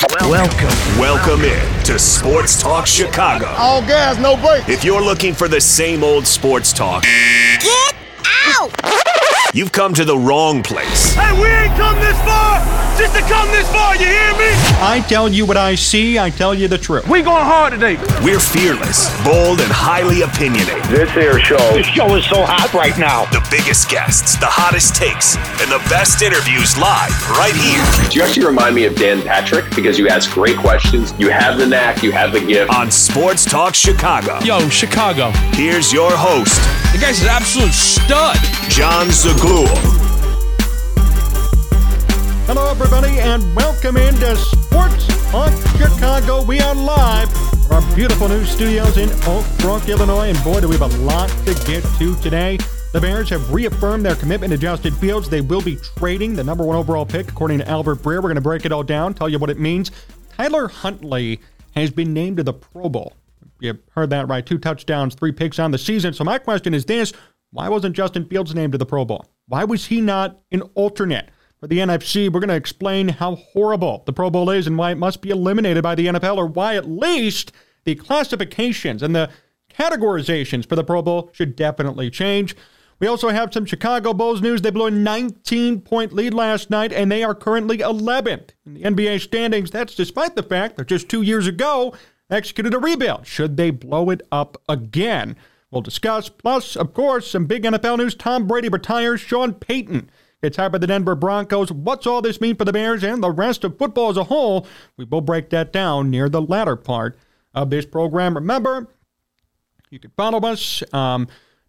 Welcome. Welcome in to Sports Talk Chicago. All gas, no brakes. If you're looking for the same old sports talk, Get out! You've come to the wrong place. Hey, we ain't come this far just to come this far, you hear me? I tell you what I see, I tell you the truth. We going hard today. We're fearless, bold, and highly opinionated. This here show. This show is so hot right now. The biggest guests, the hottest takes, and the best interviews live right here Do You actually remind me of Dan Patrick because you ask great questions. You have the knack, you have the gift. on Sports Talk Chicago. Yo, Chicago. Here's your host, The guy's an absolute stud. Jon Zaghloul. Hello, everybody, and welcome into Sports on Chicago. We are live from our beautiful new studios in Oak Brook, Illinois, and boy, do we have a lot to get to today. The Bears have reaffirmed their commitment to Justin Fields. They will be trading the number one overall pick, according to Albert Breer. We're going to break it all down, tell you what it means. Tyler Huntley has been named to the Pro Bowl. You heard that right. Two touchdowns, three picks on the season. So, my question is this why wasn't Justin Fields named to the Pro Bowl? Why was he not an alternate? For the NFC, we're going to explain how horrible the Pro Bowl is and why it must be eliminated by the NFL, or why at least the classifications and the categorizations for the Pro Bowl should definitely change. We also have some Chicago Bulls news. They blew a 19 point lead last night, and they are currently 11th in the NBA standings. That's despite the fact that just two years ago executed a rebuild. Should they blow it up again? We'll discuss. Plus, of course, some big NFL news. Tom Brady retires. Sean Payton gets hired by the Denver Broncos. What's all this mean for the Bears and the rest of football as a whole? We will break that down near the latter part of this program. Remember, you can follow us. Um,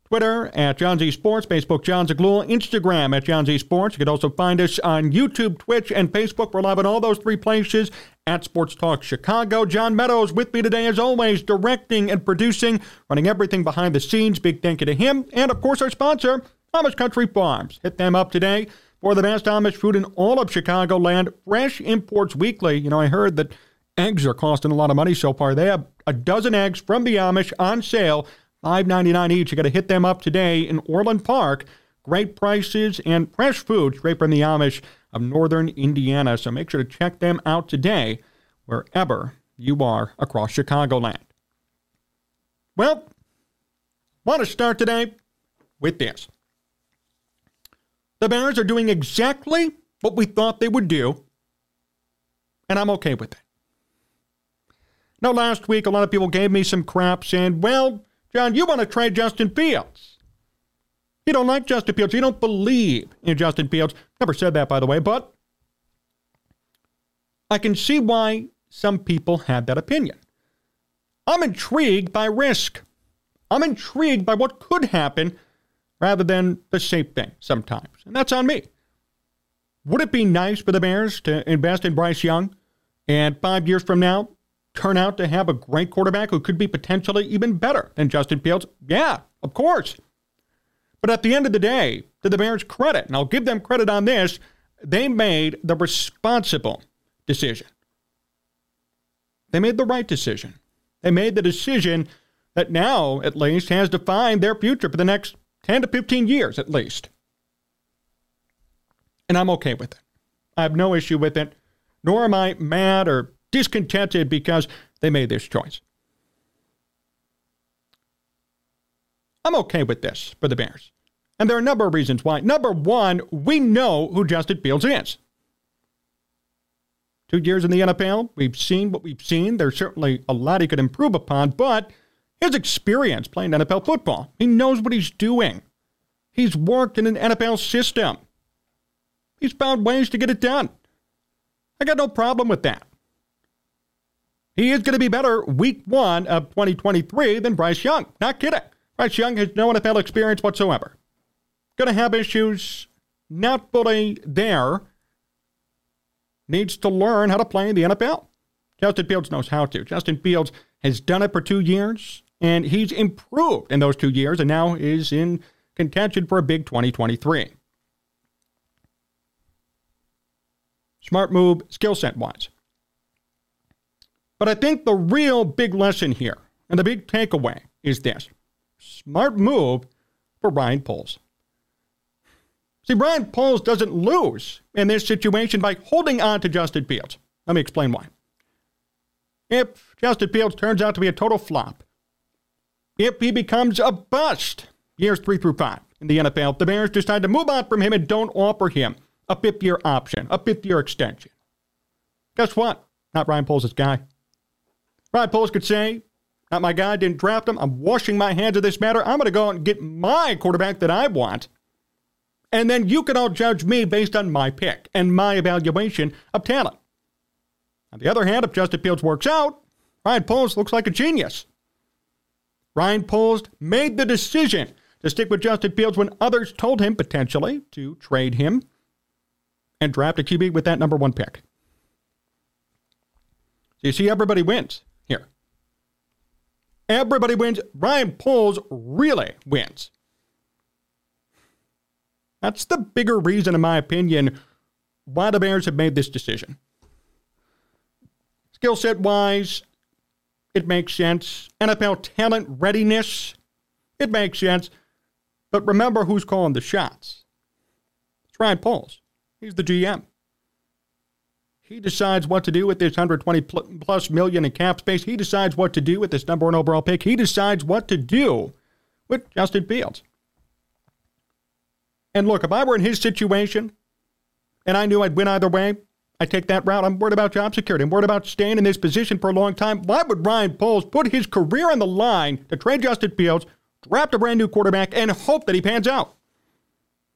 Twitter at John Z Sports, Facebook Jon Zaghloul, Instagram at John Z Sports. You can also find us on YouTube, Twitch, and Facebook. We're live on all those three places at Sports Talk Chicago. John Meadows with me today, as always, directing and producing, running everything behind the scenes. Big thank you to him. And of course, our sponsor, Amish Country Farms. Hit them up today for the best Amish food in all of Chicagoland. Fresh Imports Weekly. You know, I heard that eggs are costing a lot of money so far. They have a dozen eggs from the Amish on sale. $5.99 each. You got to hit them up today in Orland Park. Great prices and fresh food straight from the Amish of northern Indiana. So make sure to check them out today wherever you are across Chicagoland. Well, want to start today with this. The Bears are doing exactly what we thought they would do, and I'm okay with it. Now, last week, a lot of people gave me some crap saying, well, Jon, you want to trade Justin Fields. You don't like Justin Fields. You don't believe in Justin Fields. Never said that, by the way, but I can see why some people had that opinion. I'm intrigued by risk. I'm intrigued by what could happen rather than the safe thing sometimes. And that's on me. Would it be nice for the Bears to invest in Bryce Young and five years from now turn out to have a great quarterback who could be potentially even better than Justin Fields? Yeah, of course. But at the end of the day, to the Bears' credit, and I'll give them credit on this, they made the responsible decision. They made the right decision. They made the decision that now, at least, has defined their future for the next 10 to 15 years, at least. And I'm okay with it. I have no issue with it, nor am I mad or discontented because they made this choice. I'm okay with this for the Bears. And there are a number of reasons why. Number one, we know who Justin Fields is. Two years in the NFL, we've seen what we've seen. There's certainly a lot he could improve upon, but his experience playing NFL football, he knows what he's doing. He's worked in an NFL system. He's found ways to get it done. I got no problem with that. He is going to be better week one of 2023 than Bryce Young. Not kidding. Bryce Young has no NFL experience whatsoever. Going to have issues, not fully there. Needs to learn how to play in the NFL. Justin Fields knows how to. Justin Fields has done it for two years, and he's improved in those two years, and now is in contention for a big 2023. Smart move, skill set wise. But I think the real big lesson here and the big takeaway is this smart move for Ryan Poles. See, Ryan Poles doesn't lose in this situation by holding on to Justin Fields. Let me explain why. if Justin Fields turns out to be a total flop, if he becomes a bust years three through five in the NFL, the Bears decide to move on from him and don't offer him a fifth year option, a fifth year extension. Guess what? Not Ryan Poles' guy. Ryan Poles could say, not my guy, didn't draft him. I'm washing my hands of this matter. I'm going to go out and get my quarterback that I want. And then you can all judge me based on my pick and my evaluation of talent. On the other hand, if Justin Fields works out, Ryan Poles looks like a genius. Ryan Poles made the decision to stick with Justin Fields when others told him potentially to trade him and draft a QB with that number one pick. So you see, everybody wins. Everybody wins. Ryan Poles really wins. That's the bigger reason, in my opinion, why the Bears have made this decision. Skill set wise, it makes sense. NFL talent readiness, it makes sense. But remember who's calling the shots. It's Ryan Poles. He's the GM. He decides what to do with this 120 plus million in cap space. He decides what to do with this number one overall pick. He decides what to do with Justin Fields. And look, if I were in his situation and I knew I'd win either way, I'd take that route. I'm worried about job security. I'm worried about staying in this position for a long time. Why would Ryan Poles put his career on the line to trade Justin Fields, draft a brand new quarterback, and hope that he pans out?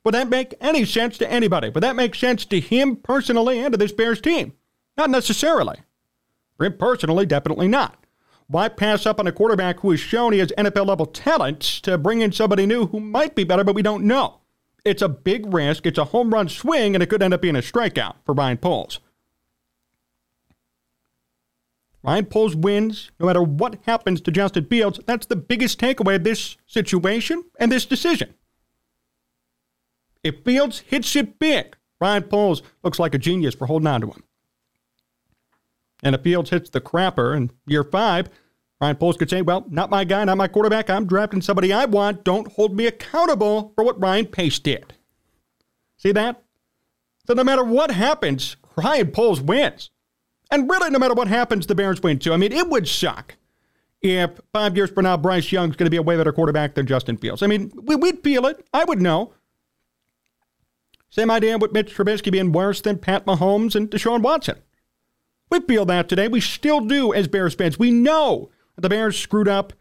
Would that make any sense to anybody? Would that make sense to him personally and to this Bears team? Not necessarily. For him personally, definitely not. Why pass up on a quarterback who has shown he has NFL level talent to bring in somebody new who might be better, but we don't know? It's a big risk. It's a home run swing, and it could end up being a strikeout for Ryan Poles. Ryan Poles wins no matter what happens to Justin Fields. That's the biggest takeaway of this situation and this decision. If Fields hits it big, Ryan Poles looks like a genius for holding on to him. And if Fields hits the crapper in year five, Ryan Poles could say, well, not my guy, not my quarterback. I'm drafting somebody I want. Don't hold me accountable for what Ryan Pace did. See that? So no matter what happens, Ryan Poles wins. And really, no matter what happens, the Bears win too. I mean, it would suck if five years from now, Bryce Young's going to be a way better quarterback than Justin Fields. I mean, we'd feel it. I would know. Same idea with Mitch Trubisky being worse than Pat Mahomes and Deshaun Watson. We feel that today. We still do as Bears fans. We know that the Bears screwed up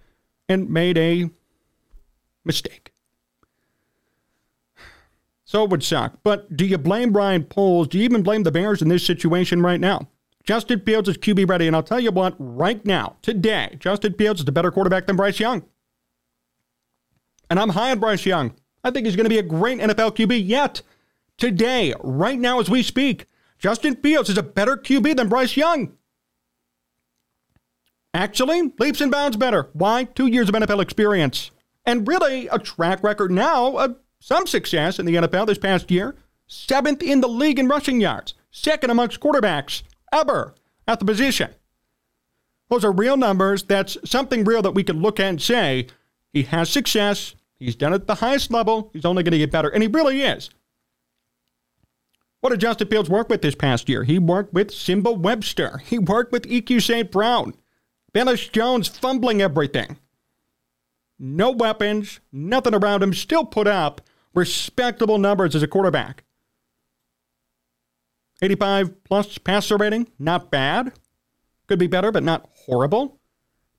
and made a mistake. So it would suck. But do you blame Ryan Poles? Do you even blame the Bears in this situation right now? Justin Fields is QB ready, and I'll tell you what, right now, today, Justin Fields is a better quarterback than Bryce Young. And I'm high on Bryce Young. I think he's going to be a great NFL QB yet. Today, right now as we speak, Justin Fields is a better QB than Bryce Young. Actually, leaps and bounds better. Why? Two years of NFL experience. And really a track record now of some success in the NFL this past year. Seventh in the league in rushing yards. Second amongst quarterbacks ever at the position. Those are real numbers. That's something real that we can look at and say he has success. He's done it at the highest level. He's only going to get better. And he really is. What did Justin Fields work with this past year? He worked with Nsimba Webster. He worked with EQ St. Brown. Velus Jones fumbling everything. No weapons, nothing around him, still put up respectable numbers as a quarterback. 85 plus passer rating, not bad. Could be better, but not horrible.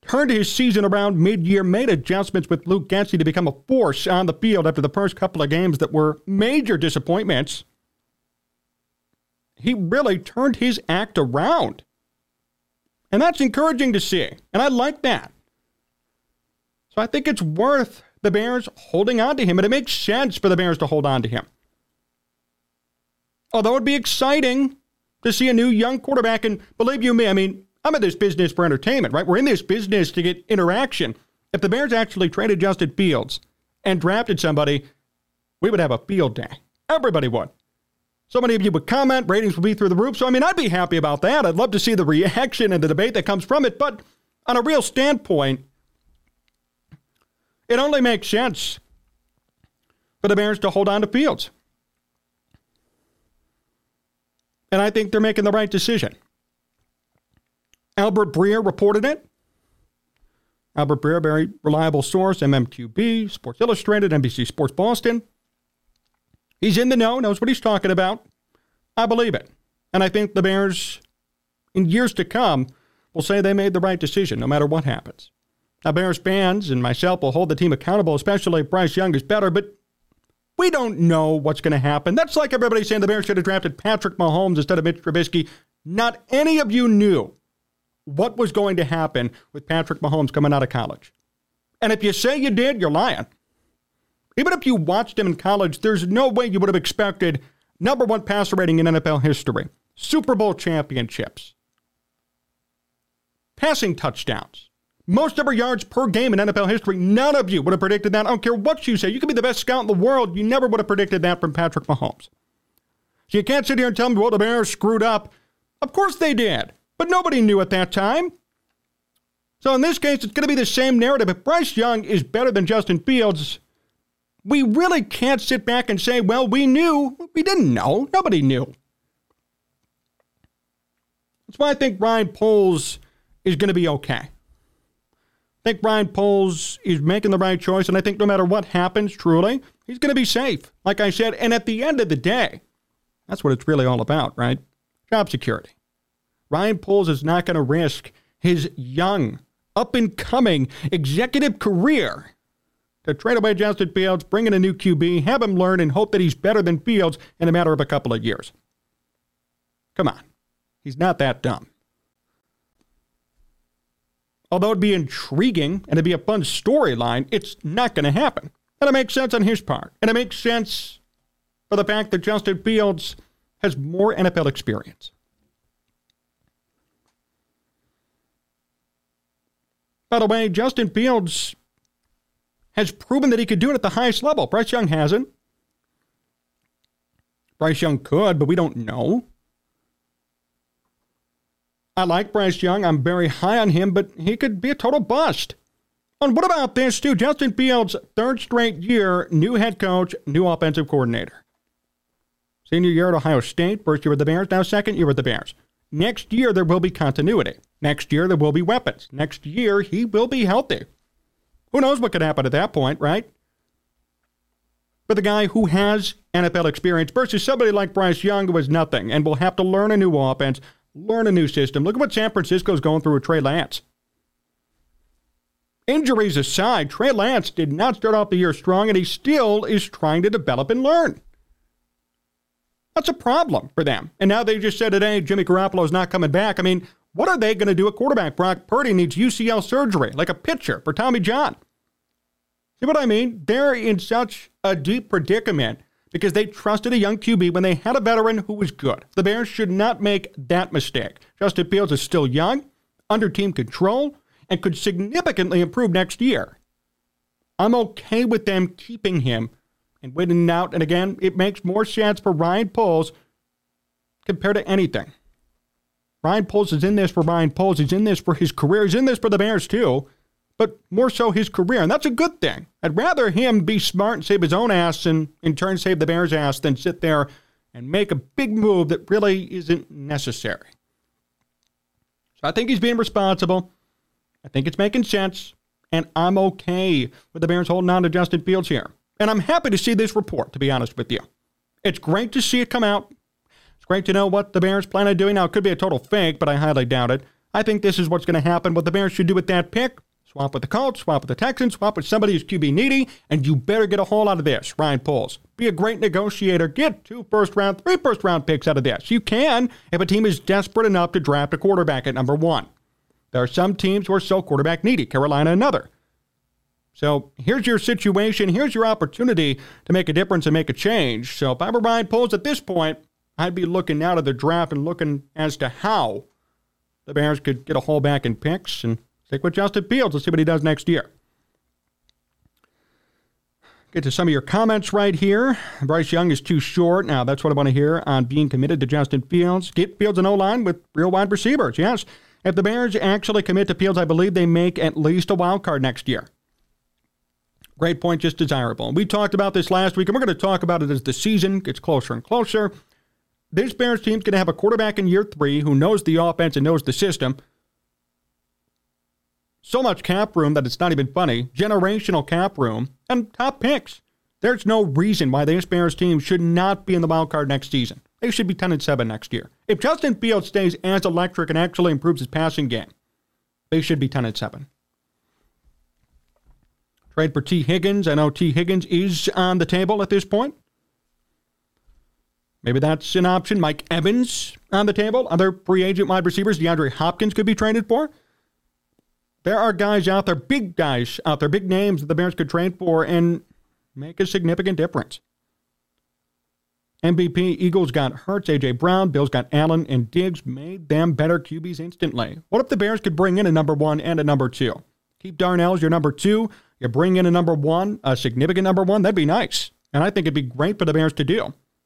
Turned his season around mid year, made adjustments with Luke Getsy to become a force on the field after the first couple of games that were major disappointments he really turned his act around. And that's encouraging to see. And I like that. So I think it's worth the Bears holding on to him, and it makes sense for the Bears to hold on to him. Although it'd be exciting to see a new young quarterback, and believe you me, I mean, I'm in this business for entertainment, right? We're in this business to get interaction. If the Bears actually traded Justin Fields and drafted somebody, we would have a field day. Everybody would. So many of you would comment, ratings would be through the roof. So, I mean, I'd be happy about that. I'd love to see the reaction and the debate that comes from it. But on a real standpoint, it only makes sense for the Bears to hold on to Fields. And I think they're making the right decision. Albert Breer reported it. Albert Breer, very reliable source, MMQB, Sports Illustrated, NBC Sports Boston. He's in the know, knows what he's talking about. I believe it. And I think the Bears, in years to come, will say they made the right decision no matter what happens. Now, Bears fans and myself will hold the team accountable, especially if Bryce Young is better, but we don't know what's going to happen. That's like everybody saying the Bears should have drafted Patrick Mahomes instead of Mitch Trubisky. Not any of you knew what was going to happen with Patrick Mahomes coming out of college. And if you say you did, you're lying. Even if you watched him in college, there's no way you would have expected number one passer rating in NFL history, Super Bowl championships, passing touchdowns, most ever yards per game in NFL history. None of you would have predicted that. I don't care what you say. You could be the best scout in the world. You never would have predicted that from Patrick Mahomes. So you can't sit here and tell me, well, the Bears screwed up. Of course they did, but nobody knew at that time. So in this case, it's going to be the same narrative. If Bryce Young is better than Justin Fields, we really can't sit back and say, well, we knew. We didn't know. Nobody knew. That's why I think Ryan Poles is going to be okay. I think Ryan Poles is making the right choice, and I think no matter what happens, truly, he's going to be safe. Like I said, and at the end of the day, that's what it's really all about, right? Job security. Ryan Poles is not going to risk his young, up and coming executive career to trade away Justin Fields, bring in a new QB, have him learn, and hope that he's better than Fields in a matter of a couple of years. Come on. He's not that dumb. Although it'd be intriguing and it'd be a fun storyline, it's not going to happen. And it makes sense on his part. And it makes sense for the fact that Justin Fields has more NFL experience. By the way, Justin Fields has proven that he could do it at the highest level. Bryce Young hasn't. Bryce Young could, but we don't know. I like Bryce Young. I'm very high on him, but he could be a total bust. And what about this, too? Justin Fields, third straight year, new head coach, new offensive coordinator. Senior year at Ohio State, first year with the Bears, now second year with the Bears. Next year, there will be continuity. Next year, there will be weapons. Next year, he will be healthy. Who knows what could happen at that point, right? But the guy who has NFL experience versus somebody like Bryce Young who has nothing and will have to learn a new offense, learn a new system. Look at what San Francisco's going through with Trey Lance. Injuries aside, Trey Lance did not start off the year strong, and he still is trying to develop and learn. That's a problem for them. And now they just said today Jimmy Garoppolo is not coming back. I mean, what are they going to do at quarterback? Brock Purdy needs UCL surgery, like a pitcher for Tommy John. See what I mean? They're in such a deep predicament because they trusted a young QB when they had a veteran who was good. The Bears should not make that mistake. Justin Fields is still young, under team control, and could significantly improve next year. I'm okay with them keeping him and waiting out. And again, it makes more sense for Ryan Poles compared to anything. Ryan Poles is in this for Ryan Poles. He's in this for his career. He's in this for the Bears too, but more so his career. And that's a good thing. I'd rather him be smart and save his own ass and in turn save the Bears' ass than sit there and make a big move that really isn't necessary. So I think he's being responsible. I think it's making sense. And I'm okay with the Bears holding on to Justin Fields here. And I'm happy to see this report, to be honest with you. It's great to see it come out. It's great to know what the Bears plan on doing. Now, it could be a total fake, but I highly doubt it. I think this is what's going to happen. What the Bears should do with that pick swap with the Colts, swap with the Texans, swap with somebody who's QB needy, and you better get a haul out of this, Ryan Poles. Be a great negotiator. Get two first round, three first round picks out of this. You can if a team is desperate enough to draft a quarterback at number one. There are some teams who are so quarterback needy, Carolina another. So here's your situation. Here's your opportunity to make a difference and make a change. So if I were Ryan Poles at this point, I'd be looking out of the draft and looking as to how the Bears could get a haul back in picks and stick with Justin Fields. Let's see what he does next year. Get to some of your comments right here. Bryce Young is too short. Now, that's what I want to hear on being committed to Justin Fields. Get Fields an O line with real wide receivers. Yes. If the Bears actually commit to Fields, I believe they make at least a wild card next year. Great point, just desirable. We talked about this last week, and we're going to talk about it as the season gets closer and closer this Bears team's going to have a quarterback in year three who knows the offense and knows the system. So much cap room that it's not even funny. Generational cap room and top picks. There's no reason why this Bears team should not be in the wild card next season. They should be 10 and 7 next year. If Justin Fields stays as electric and actually improves his passing game, they should be 10 and 7. Trade for Tee Higgins. I know Tee Higgins is on the table at this point. Maybe that's an option. Mike Evans on the table. Other free agent wide receivers, DeAndre Hopkins could be traded for. There are guys out there, big guys out there, big names that the Bears could trade for and make a significant difference. MVP Eagles got Hurts, AJ Brown, Bills got Allen, and Diggs made them better QBs instantly. What if the Bears could bring in a number one and a number two? Keep Darnell as your number two. You bring in a number one, a significant number one. That'd be nice, and I think it'd be great for the Bears to do.